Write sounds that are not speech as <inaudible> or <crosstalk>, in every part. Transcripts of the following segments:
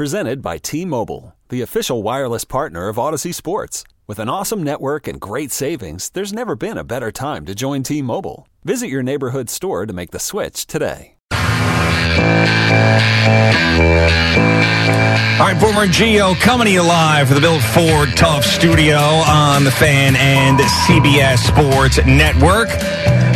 Presented by T Mobile, the official wireless partner of Audacy Sports. With an awesome network and great savings, there's never been a better time to join T Mobile. Visit your neighborhood store to make the switch today. All right, Boomer and Gio coming to you live from the Built Ford Tough Studio on the Fan and CBS Sports Network.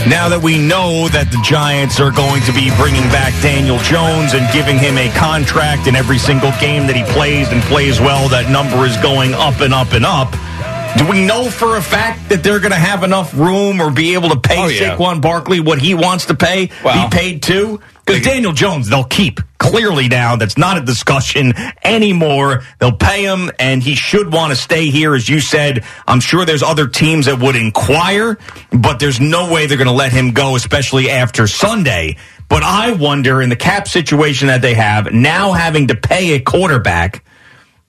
Now that we know that the Giants are going to be bringing back Daniel Jones and giving him a contract in every single game that he plays and plays well, that number is going up and up and up. Do we know for a fact that they're going to have enough room or be able to pay Oh, yeah. Saquon Barkley what he wants to pay, Well- be paid to? Because Daniel Jones, they'll keep clearly now. That's not a discussion anymore. They'll pay him, and he should want to stay here, as you said. I'm sure there's other teams that would inquire, but there's no way they're going to let him go, especially after Sunday. But I wonder, in the cap situation that they have, now having to pay a quarterback,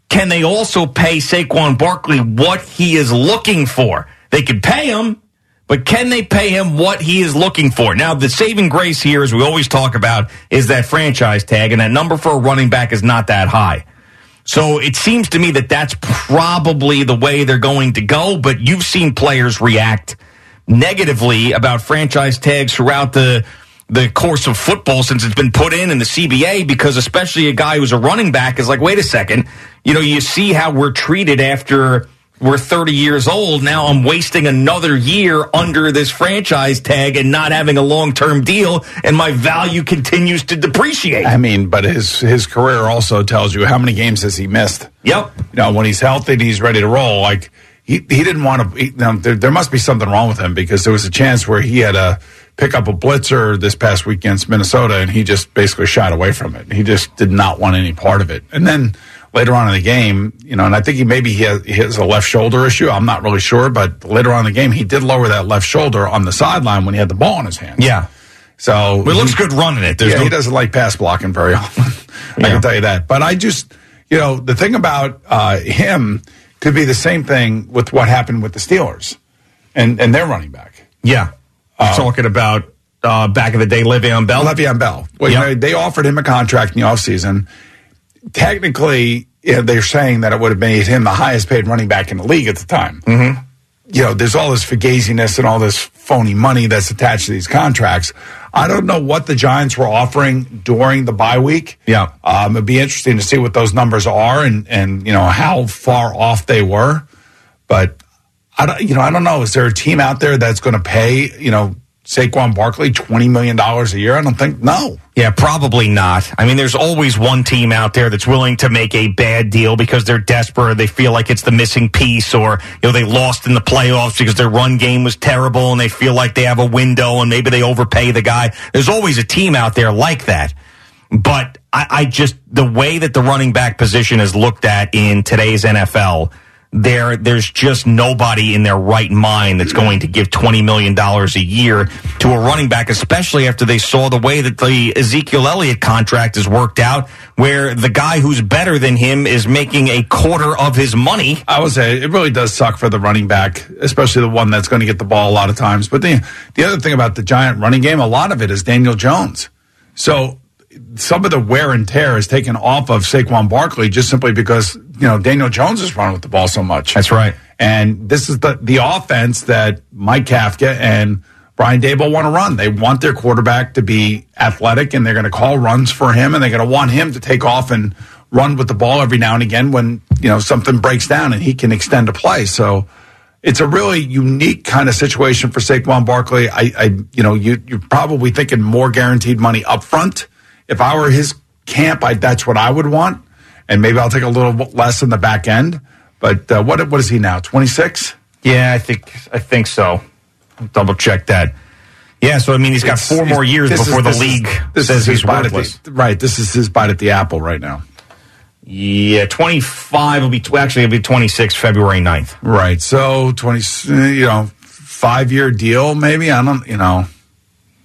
can they also pay Saquon Barkley what he is looking for? They could pay him, but can they pay him what he is looking for? Now, the saving grace here, as we always talk about, is that franchise tag, and that number for a running back is not that high. So it seems to me that that's probably the way they're going to go, but you've seen players react negatively about franchise tags throughout the the course of football since it's been put in in the CBA because especially a guy who's a running back is like wait a second you know you see how we're treated after we're 30 years old now I'm wasting another year under this franchise tag and not having a long-term deal and my value continues to depreciate I mean, but his his career also tells you how many games has he missed. yep You know, when he's healthy and he's ready to roll, like he, he didn't want to. He, now, there, there must be something wrong with him because there was a chance where he had a pick up a blitzer this past week against Minnesota, and he just basically shied away from it. He just did not want any part of it. And then later on in the game, you know, and I think he maybe he has, he has a left shoulder issue. I'm not really sure, but later on in the game, he did lower that left shoulder on the sideline when he had the ball in his hand. yeah So it looks he- good running it There's yeah, no- he doesn't like pass blocking very often. <laughs> I Yeah. can tell you that. But I just, you know, the thing about uh, him could be the same thing with what happened with the Steelers and and their running back, Yeah. You're talking about uh, back in the day, Le'Veon Bell. Le'Veon Bell. Well, you Yep. know, they offered him a contract in the offseason. Technically, you know, they're saying that it would have made him the highest paid running back in the league at the time. Mm-hmm. You know, there's all this fugaziness and all this phony money that's attached to these contracts. I don't know what the Giants were offering during the bye week. Yeah. Um, it'd be interesting to see what those numbers are and, and, you know, how far off they were. But I don't, you know, I don't know. Is there a team out there that's going to pay, you know, Saquon Barkley $20 million a year? I don't think, no. Yeah, probably not. I mean, there's always one team out there that's willing to make a bad deal because they're desperate or they feel like it's the missing piece or, you know, they lost in the playoffs because their run game was terrible and they feel like they have a window and maybe they overpay the guy. There's always a team out there like that. But I, I just, the way that the running back position is looked at in today's NFL, there, there's just nobody in their right mind that's going to give $20 million a year to a running back, especially after they saw the way that the Ezekiel Elliott contract is worked out, where the guy who's better than him is making a quarter of his money. I would say it really does suck for the running back, especially the one that's going to get the ball a lot of times. But the the other thing about the Giant running game, a lot of it is Daniel Jones. So some of the wear and tear is taken off of Saquon Barkley just simply because you know Daniel Jones is running with the ball so much. That's right. And this is the the offense that Mike Kafka and Brian Daboll want to run. They want their quarterback to be athletic, and they're going to call runs for him, and they're going to want him to take off and run with the ball every now and again when you know something breaks down and he can extend a play. So it's a really unique kind of situation for Saquon Barkley. I, I you know, you you're probably thinking more guaranteed money up front. If I were his camp, I, that's what I would want, and maybe I'll take a little less in the back end. But uh, what what is he now? Twenty six. Yeah, I think I think so. Double check that. Yeah, so I mean, he's got It's- four more years this is- before the is- league this says he's worthless. the, right. This is his bite at the apple right now. Yeah, 25 will be, actually, it'll be 26 February 9th. Right. So 20, you know, five year deal, maybe. I don't, you know.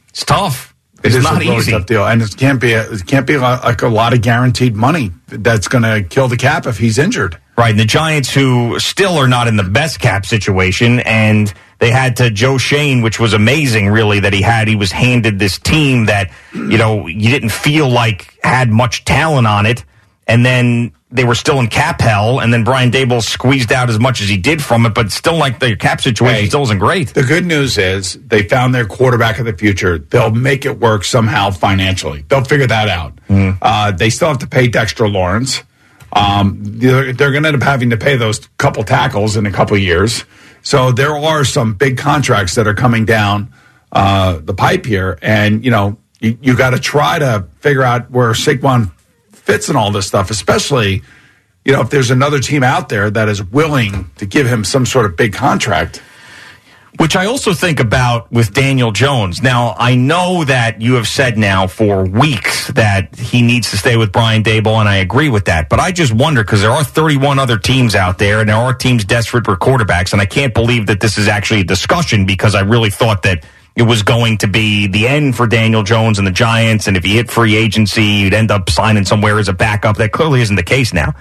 It's tough. It It's not a really easy. tough deal, and it can't be a, it can't be like a lot of guaranteed money that's going to kill the cap if he's injured. Right, and the Giants, who still are not in the best cap situation, and they had to Joe Schoen, which was amazing, really, that he had. He was handed this team that, you know, you didn't feel like had much talent on it, and then they were still in cap hell, and then Brian Daboll squeezed out as much as he did from it, but still, like, the cap situation Hey. still isn't great. The good news is they found their quarterback of the future. They'll make it work somehow financially. They'll figure that out. Uh, they still have to pay Dexter Lawrence. Um, they're they're going to end up having to pay those couple tackles in a couple years. So there are some big contracts that are coming down uh, the pipe here, and you know you, you got to try to figure out where Saquon fits in all this stuff, especially. You know, if there's another team out there that is willing to give him some sort of big contract, Which I also think about with Daniel Jones. Now, I know that you have said now for weeks that he needs to stay with Brian Daboll, and I agree with that. But I just wonder because there are 31 other teams out there, and there are teams desperate for quarterbacks, and I can't believe that this is actually a discussion because I really thought that it was going to be the end for Daniel Jones and the Giants, and if he hit free agency, you'd end up signing somewhere as a backup. That clearly isn't the case now.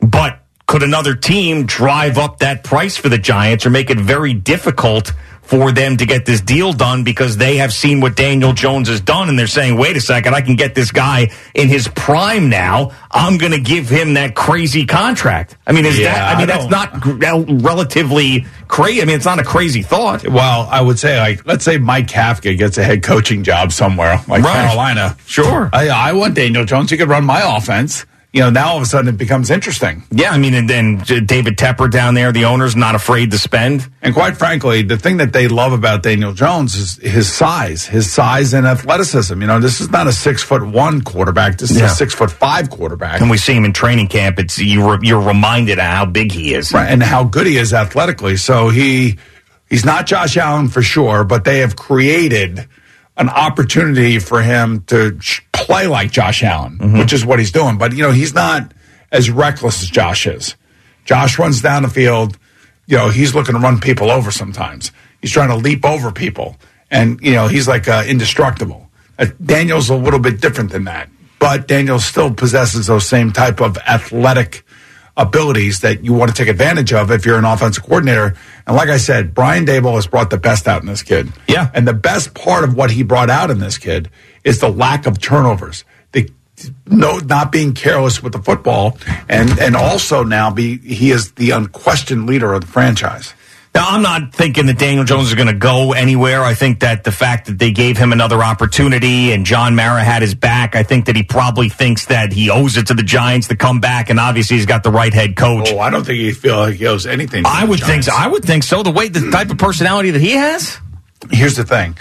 But could another team drive up that price for the Giants or make it very difficult for them to get this deal done because they have seen what Daniel Jones has done and they're saying, wait a second, I can get this guy in his prime now. I'm going to give him that crazy contract. I mean, is Yeah, that, I mean, I that's don't- relatively crazy. I mean, it's not a crazy thought. Well, I would say, like, let's say Mike Kafka gets a head coaching job somewhere, like Right. Carolina. Sure. I, I want Daniel Jones. He could run my offense. You know, now all of a sudden it becomes interesting. Yeah, I mean, and then David Tepper down there, the owner's not afraid to spend. And quite frankly, the thing that they love about Daniel Jones is his size, his size and athleticism. You know, this is not a six foot one quarterback. This is Yeah. a six foot five quarterback. And we see him in training camp. It's you re, you're reminded of how big he is. Right, and how good he is athletically. So he he's not Josh Allen for sure, but they have created an opportunity for him to play like Josh Allen, which is what he's doing. But you know, he's not as reckless as Josh is. Josh runs down the field. You know, he's looking to run people over sometimes. He's trying to leap over people, and you know, he's like uh, indestructible. Uh, Daniel's a little bit different than that, but Daniel still possesses those same type of athletic abilities that you want to take advantage of if you're an offensive coordinator. And like I said, Brian Daboll has brought the best out in this kid. Yeah. And the best part of what he brought out in this kid is the lack of turnovers. The no not being careless with the football and and also now be he is the unquestioned leader of the franchise. Now, I'm not thinking that Daniel Jones is going to go anywhere. I think that the fact that they gave him another opportunity and John Mara had his back, I think that he probably thinks that he owes it to the Giants to come back, and obviously he's got the right head coach. Oh, I don't think he feel like he owes anything. to I the would think so. Giants. I would think so. The way, the type of personality that he has. here's the thing.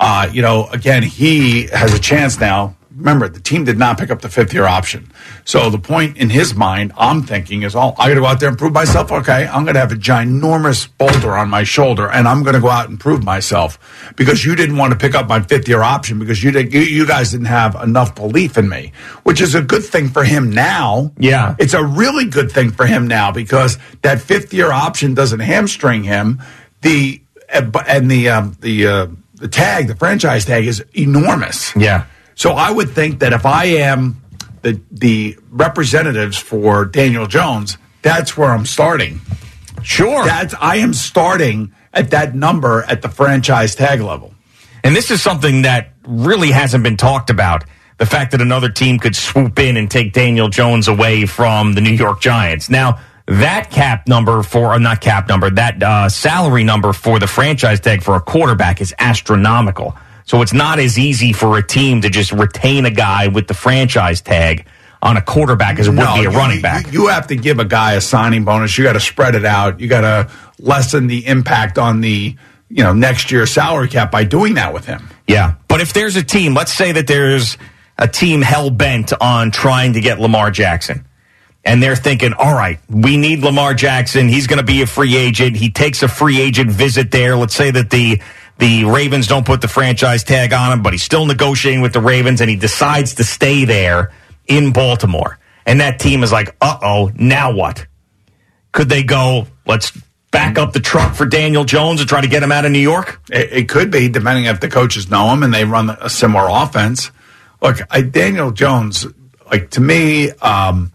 Uh, you know, again, he has a chance now. Remember, the team did not pick up the fifth year option. So the point in his mind, I'm thinking, is, oh, I got to go out there and prove myself. Okay, I'm going to have a ginormous boulder on my shoulder, and I'm going to go out and prove myself because you didn't want to pick up my fifth year option because you did, you, you guys didn't have enough belief in me, which is a good thing for him now. Yeah. It's a really good thing for him now because that fifth year option doesn't hamstring him. The uh, and the um, the uh, the tag, the franchise tag, is enormous. Yeah. So I would think that if I am the the representatives for Daniel Jones, that's where I'm starting. Sure. That's I am starting at that number at the franchise tag level. And this is something that really hasn't been talked about. The fact that another team could swoop in and take Daniel Jones away from the New York Giants. Now, that cap number for, uh, not cap number, that uh, salary number for the franchise tag for a quarterback is astronomical. So it's not as easy for a team to just retain a guy with the franchise tag on a quarterback as it would be a you- running you- back. You, have to give a guy a signing bonus. You got to spread it out. You got to lessen the impact on the you know next year's salary cap by doing that with him. Yeah. But if there's a team, let's say that there's a team hell bent on trying to get Lamar Jackson. And they're thinking, all right, we need Lamar Jackson. He's going to be a free agent. He takes a free agent visit there. Let's say that the the Ravens don't put the franchise tag on him, but he's still negotiating with the Ravens and he decides to stay there in Baltimore. and that team is like, uh oh, now what? Could they go, let's back up the truck for Daniel Jones and try to get him out of New York? It, it could be, depending if the coaches know him and they run a similar offense. Look, I, Daniel Jones, like to me, um,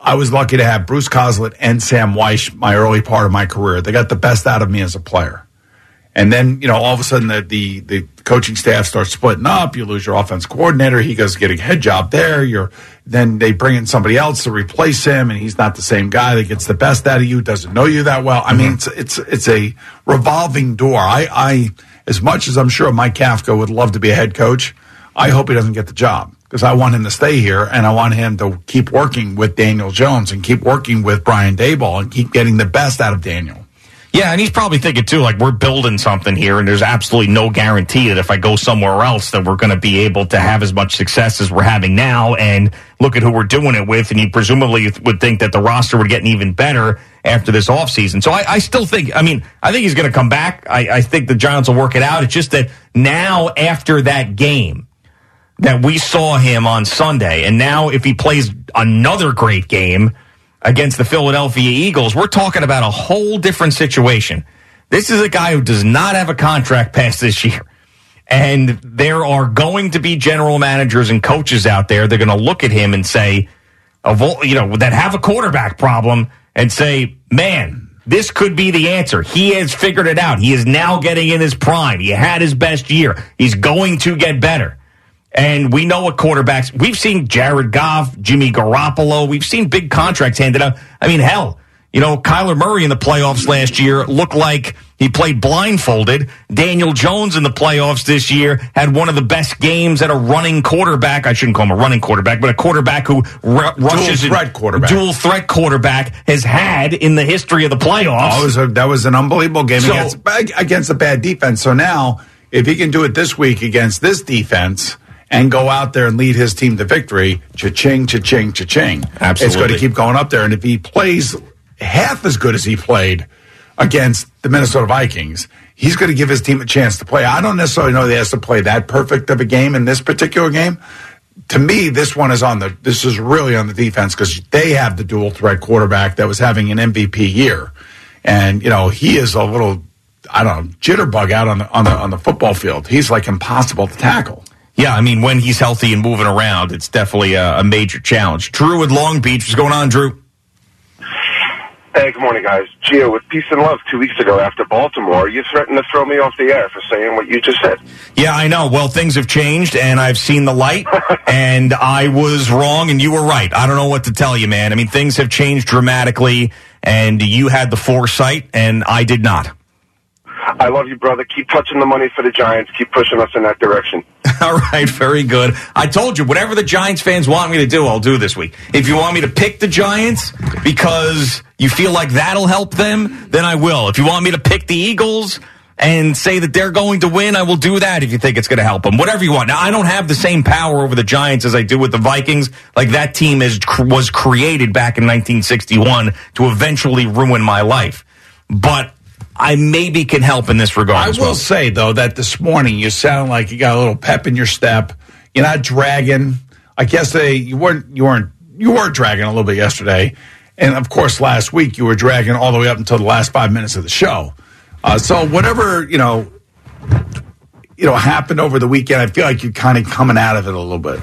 I was lucky to have Bruce Coslet and Sam Wyche my early part of my career. They got the best out of me as a player. And then, you know, all of a sudden the, the, the coaching staff starts splitting up. You lose your offense coordinator. He goes getting a head job there. You're, then they bring in somebody else to replace him and he's not the same guy that gets the best out of you, doesn't know you that well. I mean, mm-hmm. it's, it's, it's a revolving door. I, I, as much as I'm sure Mike Kafka would love to be a head coach, I hope he doesn't get the job because I want him to stay here and I want him to keep working with Daniel Jones and keep working with Brian Daboll and keep getting the best out of Daniel. Yeah, and he's probably thinking too, like we're building something here, and there's absolutely no guarantee that if I go somewhere else that we're going to be able to have as much success as we're having now. And look at who we're doing it with, and he presumably would think that the roster would get even better after this offseason. So I, I still think, I mean, I think he's going to come back. I, I think the Giants will work it out. It's just that now after that game that we saw him on Sunday, and now if he plays another great game against the Philadelphia Eagles, we're talking about a whole different situation. This is a guy who does not have a contract past this year. And there are going to be general managers and coaches out there. They're going to look at him and say, you know, that have a quarterback problem and say, man, this could be the answer. He has figured it out. He is now getting in his prime. He had his best year. He's going to get better. And we know what quarterbacks, we've seen Jared Goff, Jimmy Garoppolo, we've seen big contracts handed out. I mean, hell, you know, Kyler Murray in the playoffs last year looked like he played blindfolded. Daniel Jones in the playoffs this year had one of the best games at a running quarterback. I shouldn't call him a running quarterback, but a quarterback who r- rushes dual threat quarterback. dual threat quarterback has had in the history of the playoffs. Oh, was a, that was an unbelievable game So- against against a bad defense. So now, if he can do it this week against this defense and mm-hmm. go out there and lead his team to victory, cha-ching, cha-ching, cha-ching. Absolutely. It's going to keep going up there. And if he plays half as good as he played against the Minnesota Vikings, he's going to give his team a chance to play. I don't necessarily know that he has to play that perfect of a game in this particular game. To me, this one is on the. This is really on the defense because they have the dual threat quarterback that was having an MVP year, and you know he is a little, I don't know, jitterbug out on the on the on the football field. He's like impossible to tackle. Yeah, I mean, when he's healthy and moving around, it's definitely a, a major challenge. Drew with Long Beach. What's going on, Drew? Hey, good morning, guys. Gio, with Peace and Love two weeks ago after Baltimore, you threatened to throw me off the air for saying what you just said. Yeah, I know. Well, things have changed, and I've seen the light, <laughs> and I was wrong, and you were right. I don't know what to tell you, man. I mean, things have changed dramatically, and you had the foresight, and I did not. I love you, brother. Keep touching the money for the Giants. Keep pushing us in that direction. <laughs> All right, very good. I told you, whatever the Giants fans want me to do, I'll do this week. If you want me to pick the Giants because you feel like that'll help them, then I will. If you want me to pick the Eagles and say that they're going to win, I will do that if you think it's going to help them. Whatever you want. Now, I don't have the same power over the Giants as I do with the Vikings. Like that team is was created back in 1961 to eventually ruin my life. But I maybe can help in this regard I will well. say though that this morning you sound like you got a little pep in your step. You're not dragging. I guess they you weren't you weren't you were dragging a little bit yesterday, and of course last week you were dragging all the way up until the last five minutes of the show. Uh, so whatever you know, you know happened over the weekend, I feel like you're kind of coming out of it a little bit.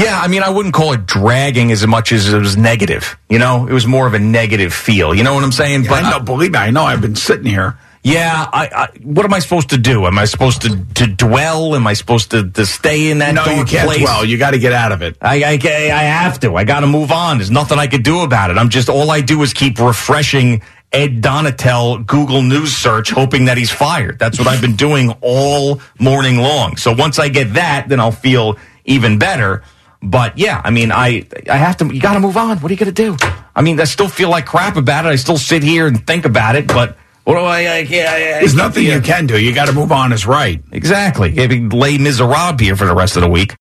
Yeah, I mean, I wouldn't call it dragging as much as it was negative. You know, it was more of a negative feel. You know what I'm saying? But I know, believe me, I know. I've been sitting here. yeah, I, I, what am I supposed to do? Am I supposed to, to dwell? Am I supposed to, to stay in that No, dark you can't place? dwell. You got to get out of it. I, I, I have to. I got to move on. There's nothing I could do about it. I'm just all I do is keep refreshing Ed Donatell Google News search, hoping that he's fired. That's what I've been doing all morning long. So once I get that, then I'll feel even better. But yeah, I mean, I I have to. You got to move on. What are you going to do? I mean, I still feel like crap about it. I still sit here and think about it. But what do I? I, can't- I, I There's nothing you can do. You got to move on. Is right. Exactly. Maybe lay miserable here for the rest of the week.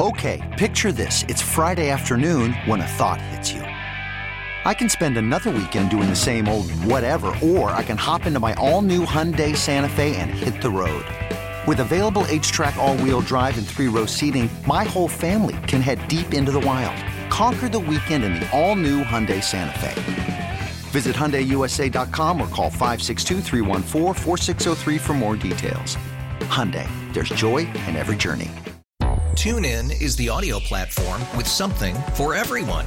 Okay, picture this. It's Friday afternoon when a thought hits you. I can spend another weekend doing the same old whatever, or I can hop into my all new Hyundai Santa Fe and hit the road. With available H-Track all-wheel drive and three-row seating, my whole family can head deep into the wild. Conquer the weekend in the all-new Hyundai Santa Fe. Visit HyundaiUSA.com or call 562-314-4603 for more details. Hyundai, there's joy in every journey. TuneIn is the audio platform with something for everyone.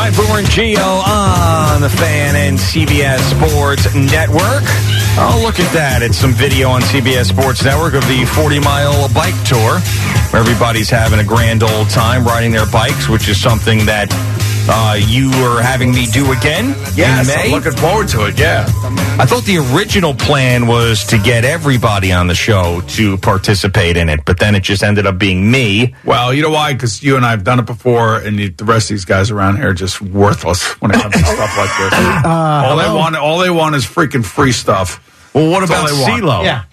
Hi, Boomer and Gio on the Fan and CBS Sports Network. Oh, look at that. It's some video on CBS Sports Network of the 40 mile bike tour. Everybody's having a grand old time riding their bikes, which is something that uh, you are having me do again Yes, in May. I'm looking forward to it. Yeah. I thought the original plan was to get everybody on the show to participate in it, but then it just ended up being me. Well, you know why? Because you and I have done it before, and you, the rest of these guys around here are just worthless when it comes to stuff like this. <laughs> all they want, all they want is freaking free stuff. Well, what That's about they. CeeLo? Yeah.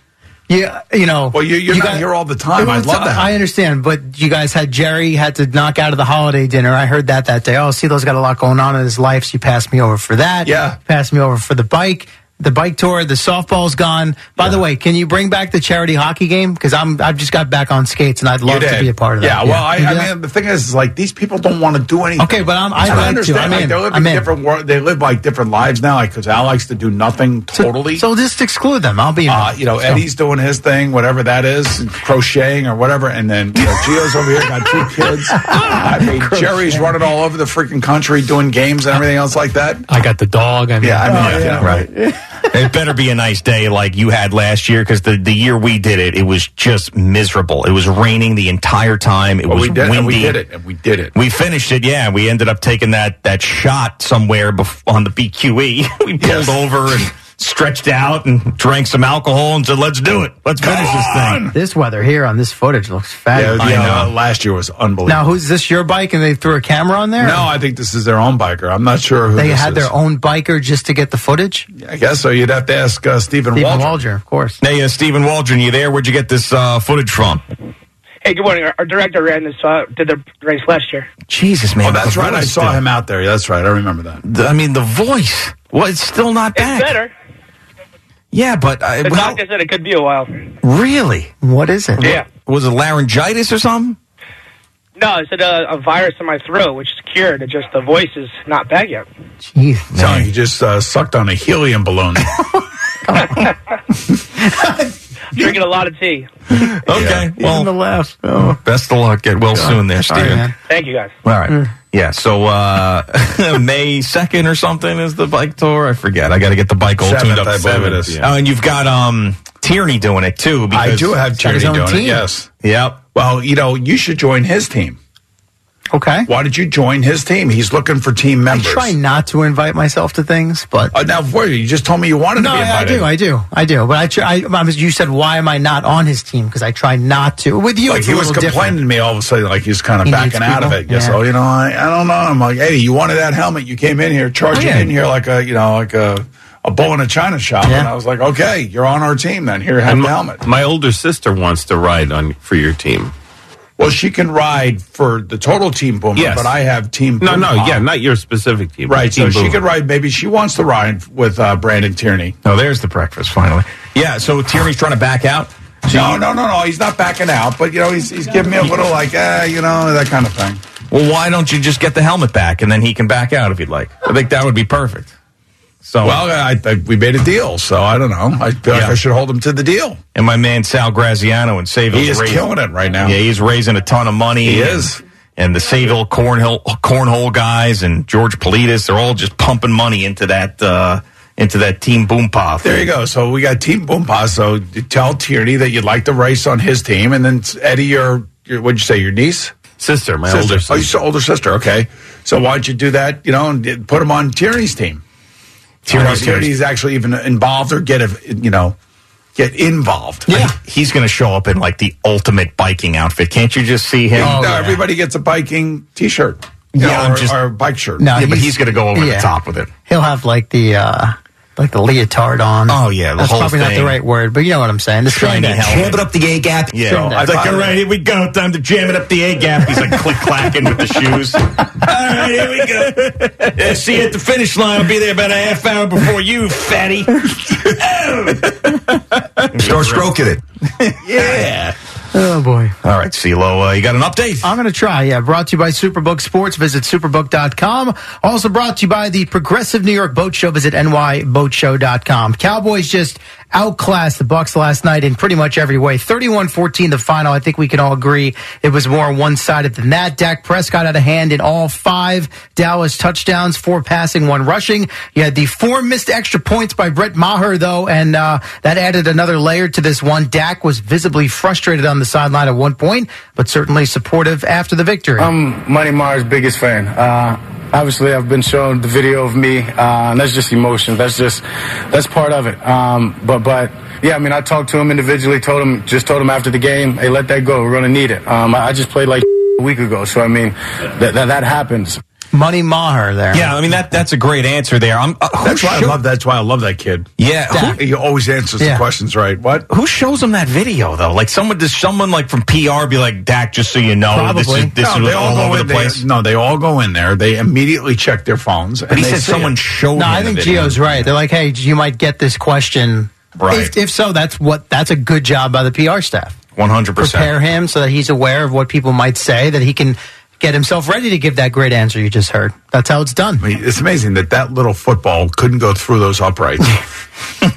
Yeah, you know. Well, you, you're you not got- here all the time. I'd love that. I understand, but you guys had Jerry had to knock out of the holiday dinner. I heard that that day. Oh, CeeLo's got a lot going on in his life, so you passed me over for that. Yeah. Passed me over for the bike. The bike tour, the softball's gone. By the way, can you bring back the charity hockey game? Because I'm I've just got back on skates and I'd love to be a part of that. Yeah, well, I, I mean, the thing is, is, like these people don't want to do anything. Okay, but I'm- I'd I like to. understand. I'm like, in. they live I'm in in. different world. They live like different lives now. Like because Al likes to do nothing totally. So just exclude them. I'll be. uh, you know, So- Eddie's doing his thing, whatever that is, crocheting or whatever, and then you know, Gio's over here got two kids. <laughs> I mean, Jerry's running all over the freaking country doing games and everything else like that. I got the dog. I mean, Yeah, I mean, Yeah, right. It better be a nice day like you had last year because the, the year we did it, it was just miserable. It was raining the entire time. It Well, was we did, windy. and we did it, we did it. We finished it, yeah. We ended up taking that that shot somewhere bef- on the BQE. <laughs> we pulled over and stretched out and drank some alcohol and said, "Let's do it. Let's finish this thing." This weather here on this footage looks Yeah, fabulous. yeah, last year was unbelievable. Now, who's this? Your bike, and they threw a camera on there? no, I think this is their own biker. I'm not sure who they this had is. their own biker just to get the footage. Yeah, I guess so. You'd have to ask uh, Stephen, Stephen Waldron. Waldron, of course. Hey, uh, Stephen Waldron, you there? Where'd you get this uh, footage from? Hey, good morning. Our, our director ran this, uh, did the race last year. Jesus, man. Oh, that's right. I saw the- him out there. Yeah, That's right. I remember that. the- I mean, the voice. Well, it's still not back. It's better. Yeah, but uh, I, The well, doctor said it could be a while. really? What is it? Yeah. Was it laryngitis or something? No, it's a, uh, a virus in my throat, which is cured. It just the voice is not back yet. Jeez. So you just uh, sucked on a helium balloon. <laughs> <laughs> Drinking a lot of tea. Okay. Well, the Well, left. Oh. best of luck. Get well soon there, Sorry, Stephen. man. Thank you, guys. All right. Mm. Yeah. So uh, <laughs> May second or something is the bike tour. I forget. I got to get the bike all tuned Seventh, up. I believe it is. Oh, and you've got um Tierney doing it too. Because, I do have Tierney doing it. team. Yes. Yep. Well, you know, you should join his team. Okay. Why did you join his team? He's looking for team members. I members. try not to invite myself to things, but Uh, now, wait, you just told me you wanted no, to be I, I do, I do, I do. But I, try, I, I was, you said, why am I not on his team? Because I try not to. With you, like it's he a was complaining different. to me all of a sudden, like he's kind of He backing out of it. Yeah. so you know, I, I don't know. I'm like, hey, you wanted that helmet? You came in here, charging Oh, yeah. in here like a, you know, like a, a bull in a china shop, Yeah. and I was like, okay, you're on our team then. Here, have And the helmet. my older sister wants to ride on for your team. Well, she can ride for the total team boomer, Yes. but I have team. No, no, yeah, not your specific team. right. Team So she Boomer. could ride. Maybe she wants to ride with uh, Brandon Tierney. Oh, there's the breakfast finally. Yeah. So Tierney's trying to back out. No, no, no, no. He's not backing out, but you know, he's he's giving me a little like, eh, you know, that kind of thing. Well, why don't you just get the helmet back and then he can back out if you'd like? I think that would be perfect. So Well, I, I, we made a deal, so I don't know. I feel like I should hold him to the deal. and my man Sal Graziano in Sayville He is killing it right now. Yeah, he's raising a ton of money. He and- is. And the Sayville cornhole cornhole guys and George Politis, they're all just pumping money into that uh, into that team boom pop. There you go. So we got Team Boompa. So tell Tierney that you'd like to race on his team, and then Eddie, your, your what'd you say, your niece? Sister, my Sister. older Oh, sister. your older sister. Okay. So why don't you do that? You know, and put him on Tierney's team. Tierney's- Tierney's, Tierney's actually even involved or get a, you know get involved. Yeah, he's going to show up in like the ultimate biking outfit. Can't you just see him? No, everybody gets a biking T-shirt. Yeah, know, I'm or, just- or a bike shirt. No, yeah, but he's going to go over yeah. the top with it. He'll have like the uh like the leotard on. Oh, yeah, the that's probably not the right word, but you know what I'm saying. The Shiny helmet. Jam it up the A gap. Yeah. I was like, all right, here we go. Time to jam it up the A gap. He's like click clacking with the shoes. <laughs> All right, here we go. Yeah, <laughs> see you at the finish line. I'll be there about a half hour before you, fatty. <laughs> Start stroking it. Yeah. Oh boy. All right, CeeLo, uh, you got an update? I'm going to try. Yeah, brought to you by Superbook Sports. Visit superbook.com. Also brought to you by the Progressive New York Boat Show. Visit nyboatshow.com. Cowboys just outclassed the Bucs last night in pretty much every way. 31-14 the final. I think we can all agree it was more one-sided than that. Dak Prescott had a hand in all five Dallas touchdowns, four passing, one rushing. You had the four missed extra points by Brett Maher, though, and uh, that added another layer to this one. Dak was visibly frustrated on the sideline at one point, but certainly supportive after the victory. I'm Money Maher's biggest fan. Uh, obviously, I've been shown the video of me, uh, and that's just emotion. That's just that's part of it. Um, but but yeah, I mean, I talked to him individually. Told him just told him after the game, hey, let that go. We're gonna need it. Um, I, I just played like <laughs> a week ago, so I mean, that that, that happens. Money Maher there. Yeah, I mean that that's a great answer there. I'm, uh, That's why I love. That's why I love that kid. Yeah, who, He always answers Yeah. the questions right. What? who shows him that video though? Like someone does someone like from PR be like, Dak, just so you know, this is this no, is all, all go over in the place. They, no, they all go in there. They immediately check their phones. but he said someone showed them. No, him I think video. Gio's right. They're like, hey, you might get this question. Right. If, if so, that's what that's a good job by the PR staff. One hundred percent. Prepare him so that he's aware of what people might say, that he can get himself ready to give that great answer you just heard. That's how it's done. I mean, it's amazing that that little football couldn't go through those uprights. <laughs> Four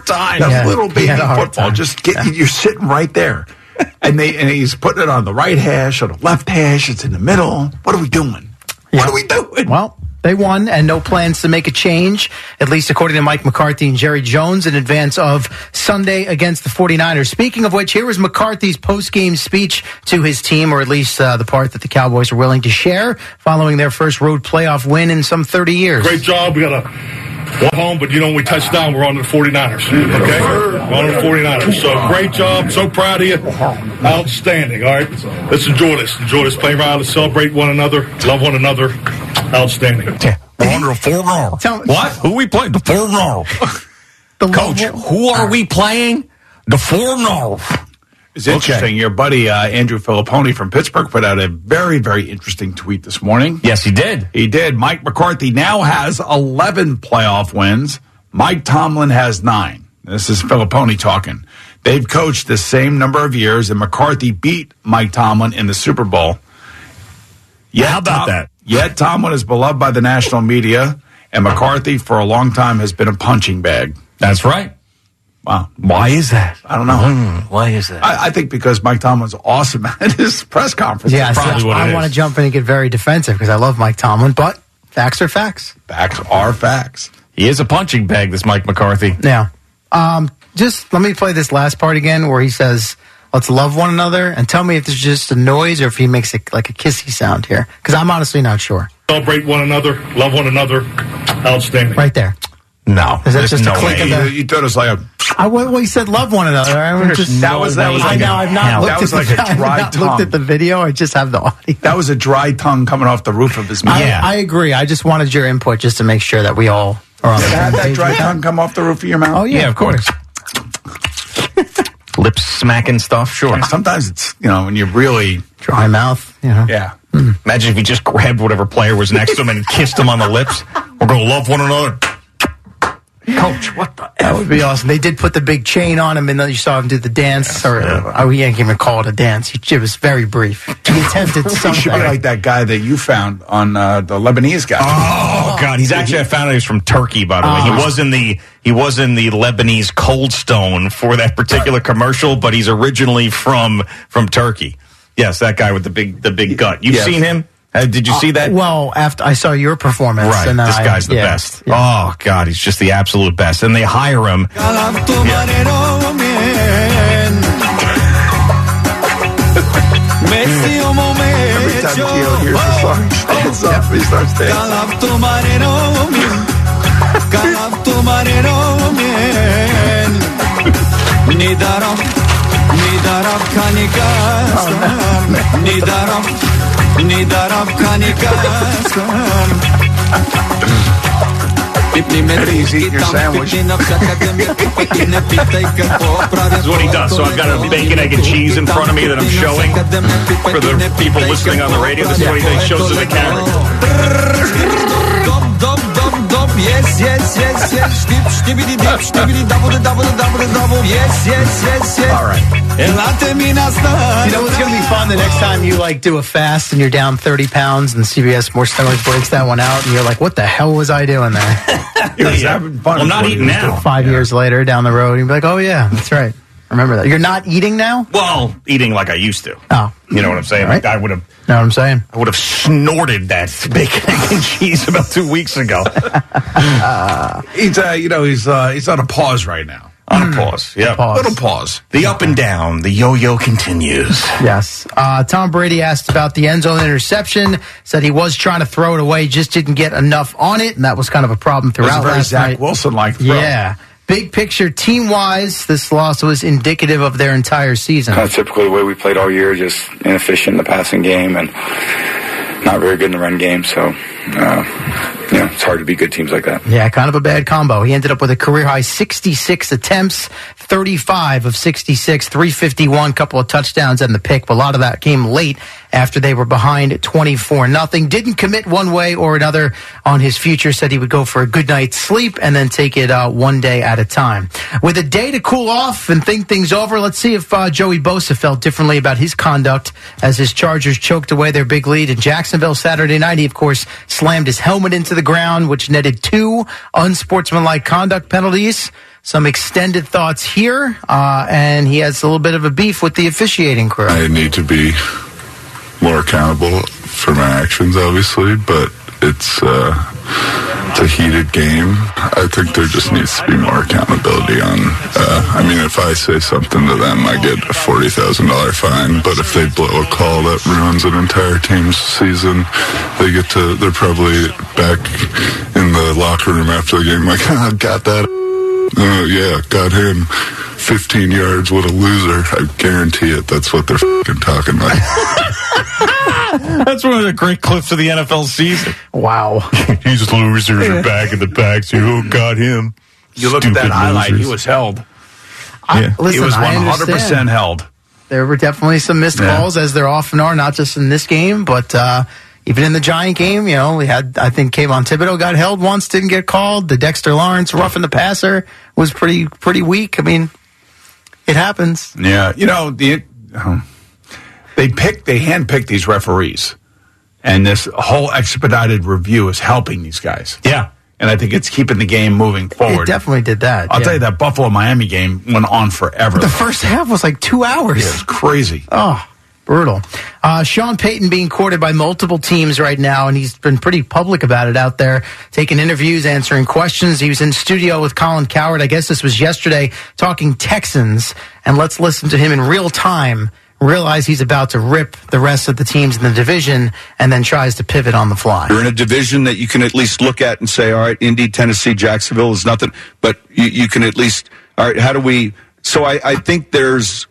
times. That Yeah, little baby football. time. Just get you're sitting right there. And they and he's putting it on the right hash or the left hash. It's in the middle. What are we doing? What are we doing? Well, they won and no plans to make a change, at least according to Mike McCarthy and Jerry Jones in advance of Sunday against the 49ers. Speaking of which, here was McCarthy's post-game speech to his team, or at least uh, the part that the Cowboys are willing to share following their first road playoff win in some 30 years. Great job. We got a one home, but you know, when we touch down, we're on the 49ers. Okay? We're on the 49ers. So great job. So proud of you. Outstanding. All right. Let's enjoy this. Enjoy this. Play around. Let's celebrate one another. Love one another. Outstanding. We're under a four row. <laughs> Tell- What? Who we playing? The four row. <laughs> The <laughs> Coach, who are we playing? The four row. It's interesting. Your buddy uh, Andrew Fillipponi from Pittsburgh put out a very, very interesting tweet this morning. Yes, he did. He did. Mike McCarthy now has 11 playoff wins. Mike Tomlin has nine. This is Fillipponi talking. They've coached the same number of years, and McCarthy beat Mike Tomlin in the Super Bowl. Yeah, How about Tom- that? Yet Tomlin is beloved by the national media, and McCarthy for a long time has been a punching bag. That's right. Wow. Why is that? I don't know. Hmm, why is that? I, I think because Mike Tomlin's awesome <laughs> at his press conference. Yeah, That's see, what I want to jump in and get very defensive because I love Mike Tomlin, but facts are facts. Facts are facts. He is a punching bag, this Mike McCarthy. Now, um, just let me play this last part again where he says, "Let's love one another," and tell me if it's just a noise or if he makes it like a kissy sound here, because I'm honestly not sure. Celebrate one another. Love one another. Outstanding. Right there. No. Is that there's just a click way. of You, the? you thought it was like a. I well, well, he said love one another. I was just, That was that was I like know. a, I've not looked that was at like the, a <laughs> I've not tongue. looked at the video. I just have the audio. That was a dry tongue coming off the roof of his mouth. I, I agree. I just wanted your input just to make sure that we all are on the Had same that dry tongue come off the roof of your mouth? Oh yeah, Yeah, of course. Lips smacking stuff, sure. Sometimes it's you know when you really Dry mouth. You know. yeah. Imagine if he just grabbed whatever player was next to him and kissed him on the lips. We're going to love one another. Coach, what the That would be awesome. They did put the big chain on him, and then you saw him do the dance. or oh, he can't even call it a dance. He, it was very brief. He <laughs> attempted something. should be like that guy that you found on uh, the Lebanese guy. Oh, God, he's actually I found out he's from Turkey. By the way, he Oh. was in the he was in the Lebanese Cold Stone for that particular commercial, but he's originally from from Turkey. Yes, that guy with the big the big gut. You've Yes. seen him? Uh, did you see that? Uh, well, after I saw your performance, Right, and then this I- guy's the yeah, best. Oh God, he's just the absolute best, and they hire him. Every time Gio hears the song, stands up, he starts dancing. Nidarab, Nidarab Kanikasam, Nidarab, Nidarab Kanikasam. He's eating your sandwich. This is what he does. So I've got a bacon, egg, and cheese in front of me that I'm showing for the people listening on the radio. This is what he does. Shows to the camera. Dop, dop, dop, dop, yes, yes, yes, yes, <laughs> dip, stibbity dip, <laughs> stibbity double, double, double, double, yes, yes, yes, yes. All right. Elate minasta. You know what's going to be fun the next time you like do a fast and you're down 30 pounds and CBS More Stomach breaks that one out and you're like, what the hell was I doing there? <laughs> He was having fun. I'm not with what he eating now. doing. Five years later down the road, you'll be like, oh yeah, that's right. Remember that. You're not eating now? Well, eating like I used to. Oh. You know what I'm saying? Like I would have. Know what I'm saying? I would have snorted that <laughs> bacon, egg, and cheese about two weeks ago. <laughs> He's uh, you know, he's uh, he's on a pause right now. On a pause. Yeah. Pause. Little pause. The up and down, the yo-yo continues. Yes. Uh, Tom Brady asked about the end zone interception, said he was trying to throw it away, just didn't get enough on it, and that was kind of a problem It was a throughout very Zach. Wilson like. Yeah. Big picture, team wise, this loss was indicative of their entire season. Of typically the way we played all year, just inefficient in the passing game and not very good in the run game. So, uh, you know, it's hard to beat good teams like that. Yeah, kind of a bad combo. He ended up with a career high 66 attempts, 35 of 66, 351, couple of touchdowns and the pick. But a lot of that came late after they were behind 24 nothing. Didn't commit one way or another on his future. Said he would go for a good night's sleep and then take it uh, one day at a time. With a day to cool off and think things over, let's see if uh, Joey Bosa felt differently about his conduct as his Chargers choked away their big lead in Jacksonville Saturday night. He, of course, slammed his helmet into the ground, which netted two unsportsmanlike conduct penalties. Some extended thoughts here, uh, and he has a little bit of a beef with the officiating crew. I need to be more accountable for my actions, obviously, but it's uh, it's a heated game. I think there just needs to be more accountability on. Uh, I mean, if I say something to them, I get a forty thousand dollar fine. But if they blow a call that ruins an entire team's season, they get to. They're probably back in the locker room after the game, like, <laughs> "Ah, got that. Oh yeah, got him. 15 yards, what a loser. I guarantee it. That's what they're fing talking about. <laughs> That's one of the great clips of the NFL season. Wow. <laughs> These losers are back in the back. So who got him? You look at that Stupid highlight, he was held. Yeah. Listen, he was 100% understand. held. There were definitely some missed Yeah. calls, as there often are, not just in this game, but uh, even in the Giant game. You know, we had I think Kayvon Thibodeaux got held once, didn't get called. The Dexter Lawrence roughing the passer was pretty pretty weak. I mean, it happens. Yeah, you know the um, they pick they handpick these referees, and this whole expedited review is helping these guys. Yeah, and I think it's keeping the game moving forward. It definitely did that. I'll yeah. tell you that Buffalo Miami game went on forever. The first half was like two hours. Yeah, it was crazy. Oh, brutal. Uh, Sean Payton being courted by multiple teams right now, and he's been pretty public about it out there, taking interviews, answering questions. He was in studio with Colin Cowherd. I guess this was yesterday, talking Texans. And let's listen to him in real time. Realize he's about to rip the rest of the teams in the division, and then tries to pivot on the fly. You're in a division that you can at least look at and say, all right, Indy, Tennessee, Jacksonville is nothing, but you, you can at least, all right, how do we? So I, I think there's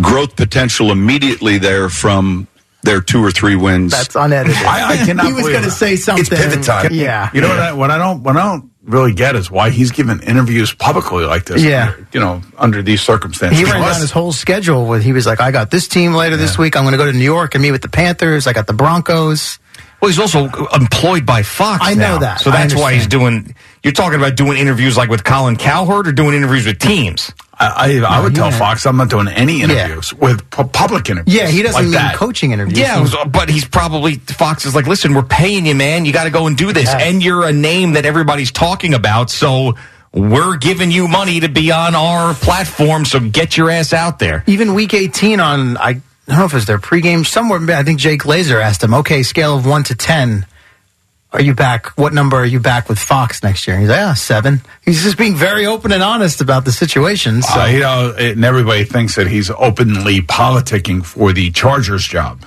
growth potential immediately there from their two or three wins. That's unedited. I, I <laughs> cannot. he was going to say something. It's pivot time. Yeah. You know what? I, what I don't what I don't really get is why he's giving interviews publicly like this. Yeah. You know, under these circumstances. He ran Plus- down his whole schedule with he was like, I got this team later this week. I'm going to go to New York and meet with the Panthers. I got the Broncos. Well, he's also employed by Fox. I know now. that. So that's why he's doing. You're talking about doing interviews like with Colin Cowherd or doing interviews with teams. I, I, I oh, would tell Fox I'm not doing any interviews with pu- public interviews. Yeah, he doesn't like mean that. coaching interviews. Yeah, was- uh, but he's probably Fox is like, listen, we're paying you, man. You got to go and do this, Yeah. and you're a name that everybody's talking about. So we're giving you money to be on our platform. So get your ass out there. Even week 18 on, I don't know if it was their pregame somewhere. I think Jay Glazer asked him, okay, scale of 1 to 10. Are you back? What number are you back with Fox next year? And he's like, yeah, seven. He's just being very open and honest about the situation. So, Uh, you know, and everybody thinks that he's openly politicking for the Chargers job.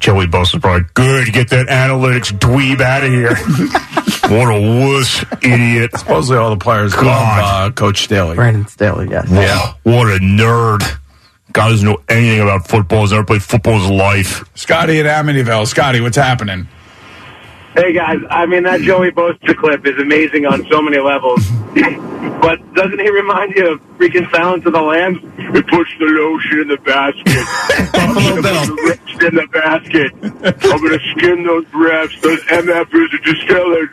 Joey Bosa's probably good. Get that analytics dweeb out of here. <laughs> what a wuss idiot. Supposedly all the players love uh, Coach Staley. Brandon Staley, yes. Yeah. What a nerd. Guy doesn't know anything about football. Has never played football in his life. Scotty at Amityville. Scotty, what's happening? Hey guys, I mean that Joey Bosa clip is amazing on so many levels. <laughs> but doesn't he remind you of freaking Silence of the Lambs? We push the lotion in the basket. <laughs> I'm gonna put the refs in the basket. I'm gonna skin those refs. Those MFers are just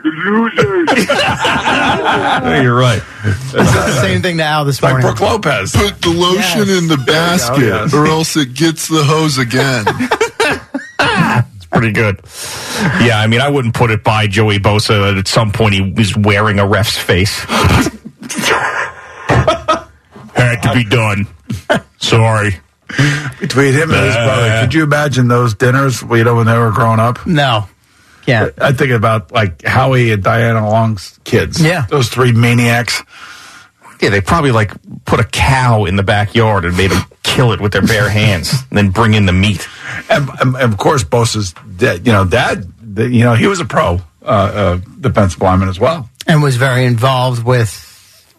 losers. <laughs> You're right. It's the same thing to Al this morning. Brooke Lopez. Put the lotion in the basket, yes. or else it gets the hose again. Pretty good. Yeah, I mean, I wouldn't put it by Joey Bosa that at some point he was wearing a ref's face. Had to be done. Sorry. Between him and his Uh, brother, could you imagine those dinners, you know, when they were growing up? No. Yeah. I think about like Howie and Diane Long's kids. Yeah. Those three maniacs. Yeah, they probably like put a cow in the backyard and made him kill it with their bare hands, and then bring in the meat. And, and, and of course, Bosa's dad, you know, dad, the- you know, he was a pro uh, uh, defensive lineman as well. and was very involved with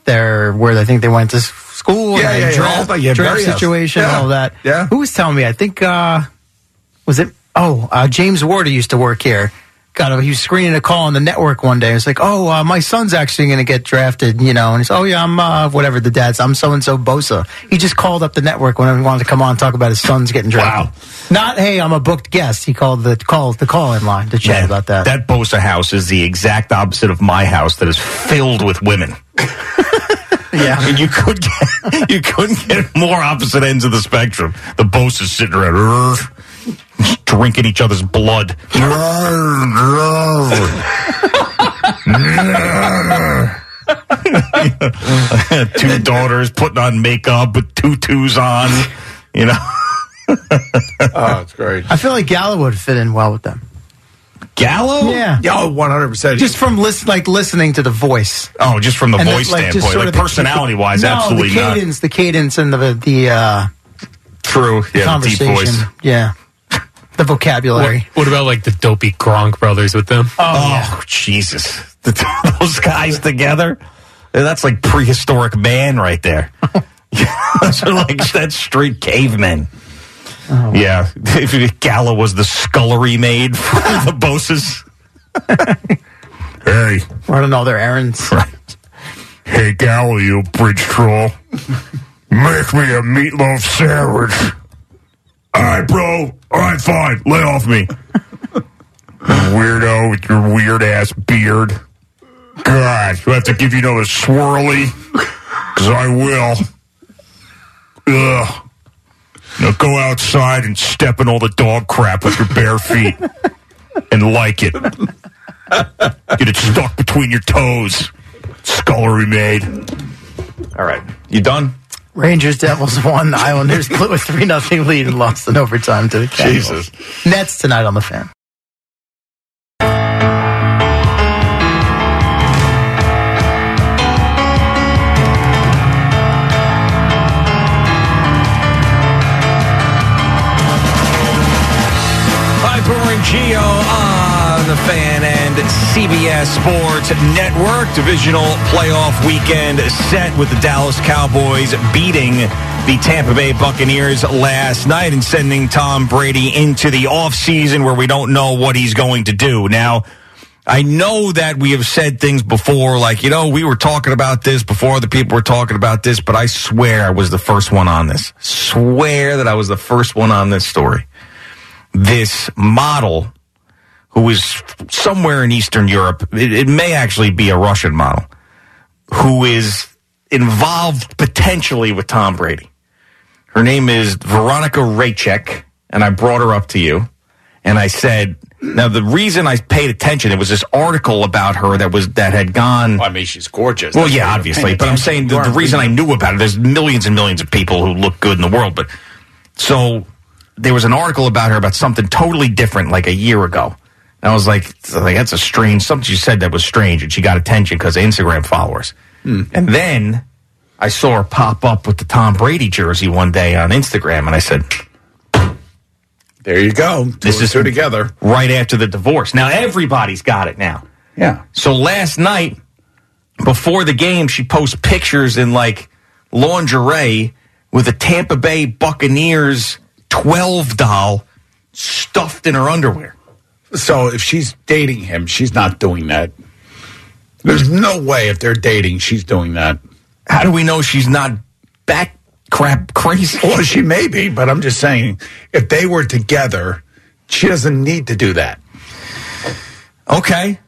their where I think they went to school, Yeah, and yeah, yeah, draft, all that, yeah, draft situation, Yeah, all that. yeah. Who was telling me? I think uh was it? Oh, uh, James Ward, who used to work here. Got a, he was screening a call on the network one day. It was like, oh, uh, my son's actually going to get drafted, you know. And he's, oh yeah, I'm uh, whatever the dad's. I'm so and so Bosa. He just called up the network whenever he wanted to come on and talk about his son's getting drafted. Wow. Not hey, I'm a booked guest. He called the call the call in line to chat Man, about that. That Bosa house is the exact opposite of my house that is filled with women. <laughs> yeah. And you could get, <laughs> you couldn't get more opposite ends of the spectrum. The Bosa's sitting around drinking each other's blood. <laughs> Two daughters putting on makeup with tutus on, you know. <laughs> Oh, it's great. I feel like Gallo would fit in well with them. Gallo? Yeah. Yo, one hundred percent. Just from listen, like listening to the voice. Oh, just from the And then, voice like, standpoint, like of the- personality wise, <laughs> no, absolutely the not. cadence, the cadence, and the the uh, True. Yeah, the deep conversation. voice. Yeah, the vocabulary. What about like the dopey Gronk brothers with them? Oh, oh Jesus. <laughs> The- those guys together? That's like prehistoric man right there. <laughs> Those are like that's straight cavemen. Oh. yeah. <laughs> If Gallo was the scullery maid for the Bosas. hey. Running all their errands. Hey, Gallo, you bridge troll. Make me a meatloaf sandwich. All right, bro. All right, fine. Lay off me. <laughs> Weirdo with your weird ass beard. God, do I have to give you another swirly? Because I will. Ugh. Now go outside and step in all the dog crap with your bare feet. And like it. Get it stuck between your toes. Scullery maid. All right. You done? Rangers Devils won. The Islanders <laughs> blew a three nothing lead and lost in overtime to the Capitals. Nets tonight on the fan. Piper and Gio on the fan and CBS Sports Network. Divisional playoff weekend set with the Dallas Cowboys beating the Tampa Bay Buccaneers last night and sending Tom Brady into the offseason where we don't know what he's going to do. Now, I know that we have said things before, like, you know, we were talking about this before other people were talking about this, but I swear I was the first one on this. Swear that I was the first one on this story this model who is somewhere in Eastern Europe. It, it may actually be a Russian model who is involved potentially with Tom Brady. Her name is Veronika Rajek, and I brought her up to you, and I said, now the reason I paid attention, it was this article about her that was that had gone. I mean, she's gorgeous. Well, That's yeah, obviously, but I'm saying the, the reason I knew about it. There's millions and millions of people who look good in the world, but so there was an article about her about something totally different, like a year ago. And I was like, like that's a strange something she said that was strange, and she got attention because of Instagram followers. Hmm. And then I saw her pop up with the Tom Brady jersey one day on Instagram, and I said, There you go. This is two together. right after the divorce. Now everybody's got it now. Yeah. So last night, before the game, she posts pictures in like lingerie with a Tampa Bay Buccaneers 12 doll stuffed in her underwear. So if she's dating him, she's not doing that. There's no way if they're dating, she's doing that. How do we know she's not back crap crazy? Well, she may be, but I'm just saying, if they were together, she doesn't need to do that. Okay.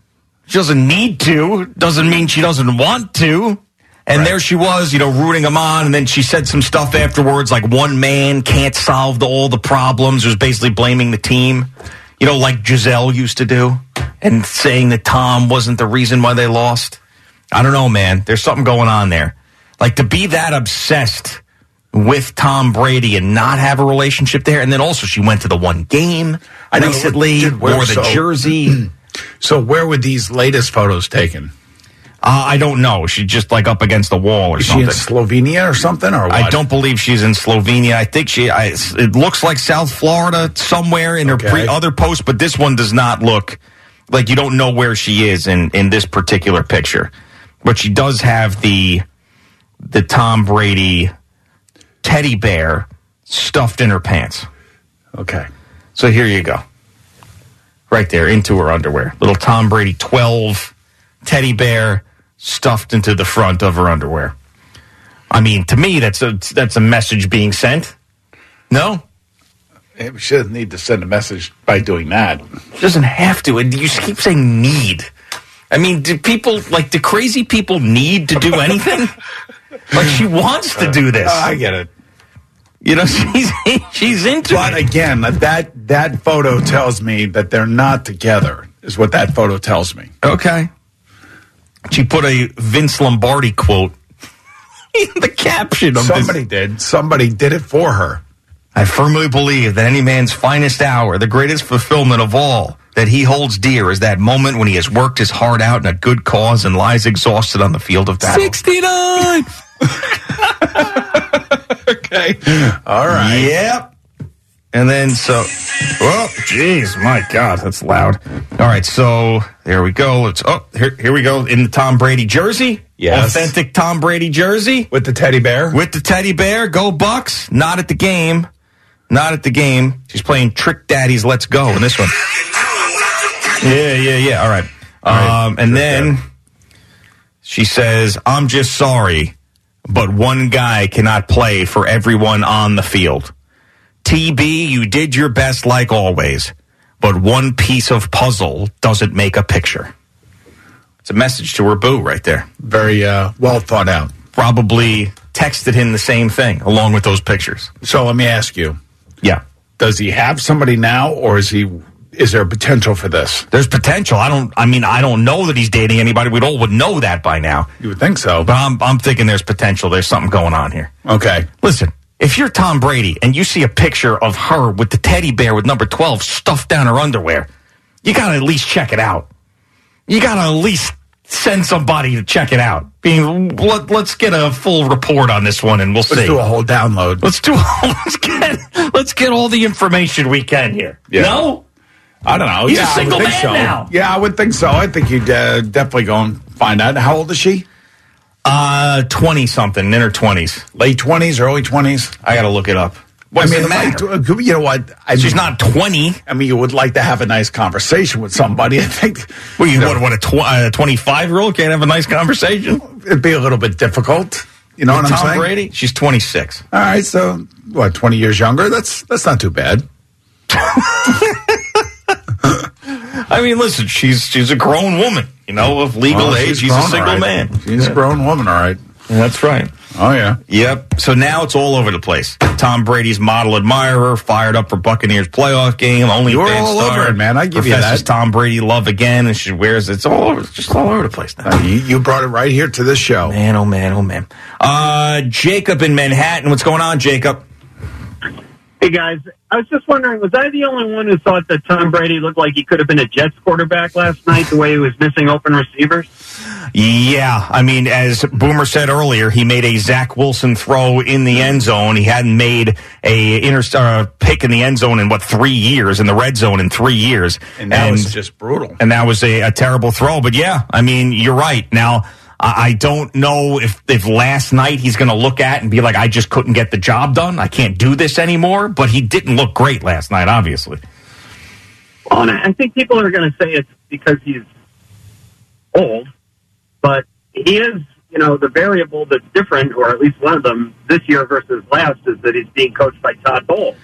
She doesn't need to. Doesn't mean she doesn't want to. And there she was, you know, rooting him on. And then she said some stuff afterwards, like one man can't solve the, all the problems. Was basically blaming the team, you know, like Gisele used to do, and saying that Tom wasn't the reason why they lost. I don't know, man. There's something going on there. Like to be that obsessed with Tom Brady and not have a relationship there. And then also she went to the one game I recently, wore the so- jersey. <clears throat> So where were these latest photos taken? Uh, I don't know. She's just like up against the wall or Is she in something. Slovenia or something, or what? I don't believe she's in Slovenia. I think she. I, it looks like South Florida somewhere in her pre, other post, but this one does not look like you don't know where she is in in this particular picture. But she does have the the Tom Brady teddy bear stuffed in her pants. Okay. So here you go. Right there into her underwear. Little Tom Brady 12 teddy bear stuffed into the front of her underwear. I mean, to me that's a that's a message being sent. No? She doesn't need to send a message by doing that. She doesn't have to. And you just keep saying need. I mean, do people like do crazy people need to do anything? <laughs> like she wants to do this. Uh, I get it. You know, <laughs> she's she's into But again, that that photo tells me that they're not together. Is what that photo tells me. Okay. She put a Vince Lombardi quote <laughs> in the caption of Somebody this. did. Somebody did it for her. I firmly believe that any man's finest hour, the greatest fulfillment of all that he holds dear, is that moment when he has worked his heart out in a good cause and lies exhausted on the field of battle. 69! <laughs> okay. All right. Yep. And then so, oh, jeez, my God, that's loud. All right, so there we go. Let's. Oh, here, here we go in the Tom Brady jersey. Yes. authentic Tom Brady jersey With the teddy bear. with the teddy bear. Go Bucs! Not at the game. Not at the game. She's playing Trick Daddy's Let's Go in this one. yeah, yeah, yeah. All right. Um, and then she says, "I'm just sorry, but one guy cannot play for everyone on the field." TB, you did your best like always, but one piece of puzzle doesn't make a picture. It's a message to her boo right there. Very uh, well thought out. Probably texted him the same thing along with those pictures. So let me ask you: Yeah. Does he have somebody now, or is he? Is there potential for this? There's potential. I don't. I mean, I don't know that he's dating anybody. We all would know that by now. You would think so. But I'm, I'm thinking there's potential. There's something going on here. Okay. Listen, if you're Tom Brady and you see a picture of her with the teddy bear with number 12 stuffed down her underwear, you got to at least check it out. You got to at least send somebody to check it out. Being, let, let's get a full report on this one and we'll see. Let's see. do a whole download. let's do. <laughs> Let's get. Let's get all the information we can here. Yeah. No. I don't know. He's a yeah, I would single think man so. now. Yeah, I would think so. I think you'd uh, definitely go and find out. How old is she? Uh, twenty something, in her twenties. Late twenties, early twenties. I got to look it up. What I mean, matter? uh, you know what? I She's mean, not twenty. I mean, you would like to have a nice conversation with somebody. I think What, you, know, what, a tw- uh, 25 year old can't have a nice conversation? it'd be a little bit difficult. You know With what I'm Tom saying? Brady? She's 26. All right, so what? Twenty years younger? That's that's not too bad. <laughs> I mean, listen, she's she's a grown woman, you know, of legal Well, age. she's He's a single right. man. She's a grown woman, all right. That's right. Oh yeah. Yep. So now it's all over the place. Tom Brady's model admirer fired up for Buccaneers playoff game. Only You're all star over it, man. I give you that. Tom Brady love again, and she wears it's all over. It's just all over the place now. Uh, you, you brought it right here to this show. Man, oh man, oh man. Uh, Jacob in Manhattan. What's going on, Jacob? Hey guys, I was just wondering, was I the only one who thought that Tom Brady looked like he could have been a Jets quarterback last night, the way he was missing open receivers? Yeah, I mean, as Boomer said earlier, he made a Zach Wilson throw in the end zone. He hadn't made a inter uh, pick in the end zone in what three years in the red zone in three years, And that was just brutal. and that was a, a terrible throw. But yeah, I mean, you're right. Now, I don't know if, if last night he's going to look at and be like, I just couldn't get the job done. I can't do this anymore. But he didn't look great last night, obviously. Well, I think people are going to say it's because he's old, but he is, you know, the variable that's different, or at least one of them this year versus last, is that he's being coached by Todd Bowles.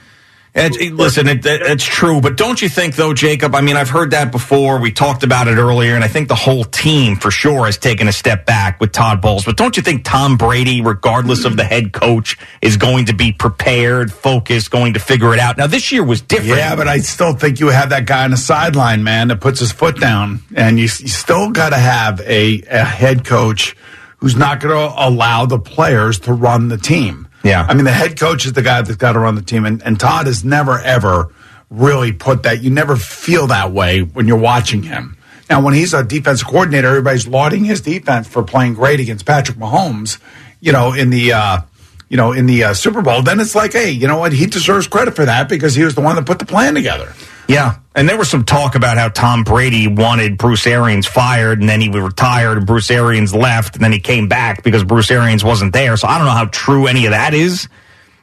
It- listen, it, it- it's true, but don't you think, though, Jacob? I mean, I've heard that before. We talked about it earlier, and I think the whole team, for sure, has taken a step back with Todd Bowles. But don't you think Tom Brady, regardless of the head coach, is going to be prepared, focused, going to figure it out? Now, this year was different. Yeah, but I still think you have that guy on the sideline, man, that puts his foot down, and you, you still got to have a, a head coach who's not going to allow the players to run the team. Yeah. I mean, the head coach is the guy that's got to run the team, and, and Todd has never ever really put that. You never feel that way when you're watching him. Now, when he's a defensive coordinator, everybody's lauding his defense for playing great against Patrick Mahomes. You know, in the uh, you know in the uh, Super Bowl, then it's like, hey, you know what? He deserves credit for that because he was the one that put the plan together. Yeah. And there was some talk about how Tom Brady wanted Bruce Arians fired and then he retired and Bruce Arians left and then he came back because Bruce Arians wasn't there. So I don't know how true any of that is.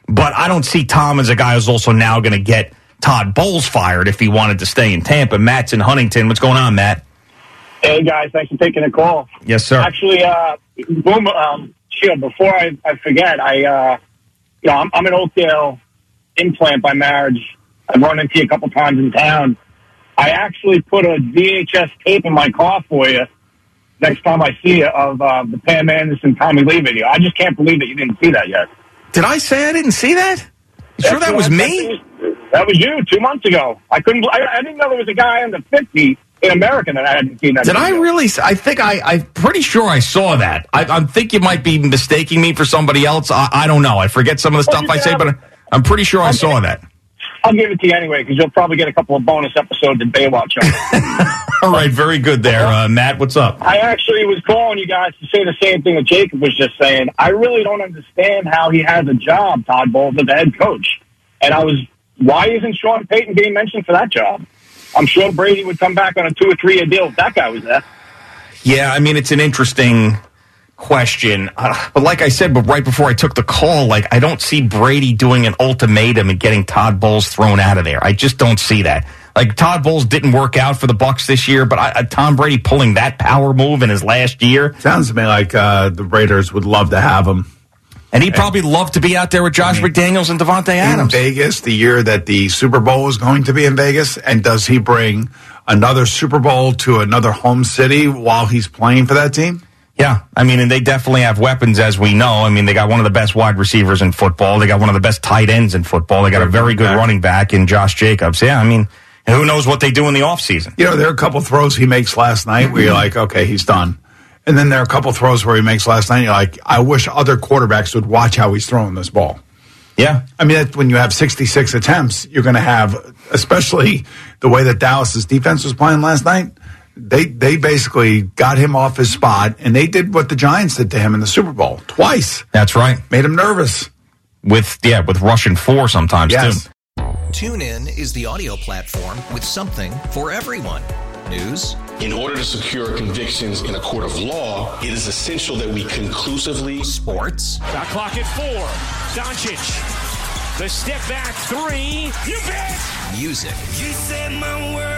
But I don't see Tom as a guy who's also now going to get Todd Bowles fired if he wanted to stay in Tampa. Matt's in Huntington. What's going on, Matt? Hey guys, thanks for taking the call. Yes, sir. Actually, uh, boom, um, Shield. Before I, I forget, I, uh, you know, I'm, I'm an Oakdale implant by marriage. I've run into you a couple times in town. I actually put a VHS tape in my car for you next time I see you of uh, the Pam Anderson Tommy Lee video. I just can't believe that you didn't see that yet. Did I say I didn't see that? You sure that was me? That was you two months ago. I couldn't. I, I didn't know there was a guy under fifty in America that I hadn't seen that. Did I really? I think I, I'm pretty sure I saw that. I, I think you might be mistaking me for somebody else. I, I don't know. I forget some of the Well, stuff I say, but I'm pretty sure I saw that. I'll give it to you anyway because you'll probably get a couple of bonus episodes in Baywatch. on. <laughs> All right, very good there, uh, Matt. What's up? I actually was calling you guys to say the same thing that Jacob was just saying. I really don't understand how he has a job, Todd Bowles, as the head coach. And I was, why isn't Sean Payton being mentioned for that job? I'm sure Brady would come back on a two or three year deal if that guy was there. Yeah, I mean it's an interesting question, uh, but like I said, but right before I took the call, like I don't see Brady doing an ultimatum and getting Todd Bowles thrown out of there. I just don't see that. Like Todd Bowles didn't work out for the Bucs this year, but I, uh, Tom Brady pulling that power move in his last year, Sounds to me like uh, the Raiders would love to have him. and he'd probably love to be out there with Josh McDaniels and Davante in Adams. Vegas the year that the Super Bowl is going to be in Vegas? And does he bring another Super Bowl to another home city while he's playing for that team? Yeah, I mean, and they definitely have weapons, as we know. I mean, they got one of the best wide receivers in football. They got one of the best tight ends in football. They got a very good running back in Josh Jacobs. Yeah, I mean, and who knows what they do in the offseason. You know, there are a couple throws he makes last night where you're like, okay, he's done. And then there are a couple throws where he makes last night, you're like, I wish other quarterbacks would watch how he's throwing this ball. Yeah. I mean, when you have 66 attempts, you're going to have, especially the way that Dallas's defense was playing last night. They they basically got him off his spot, and they did what the Giants did to him in the Super Bowl twice. That's right. Made him nervous. With yeah, with Russian four sometimes Yes. too. TuneIn is the audio platform with something for everyone. News, In order to secure convictions in a court of law, it is essential that we conclusively sports, Shot clock at four. Doncic. The step back three. You bet. music, You set my world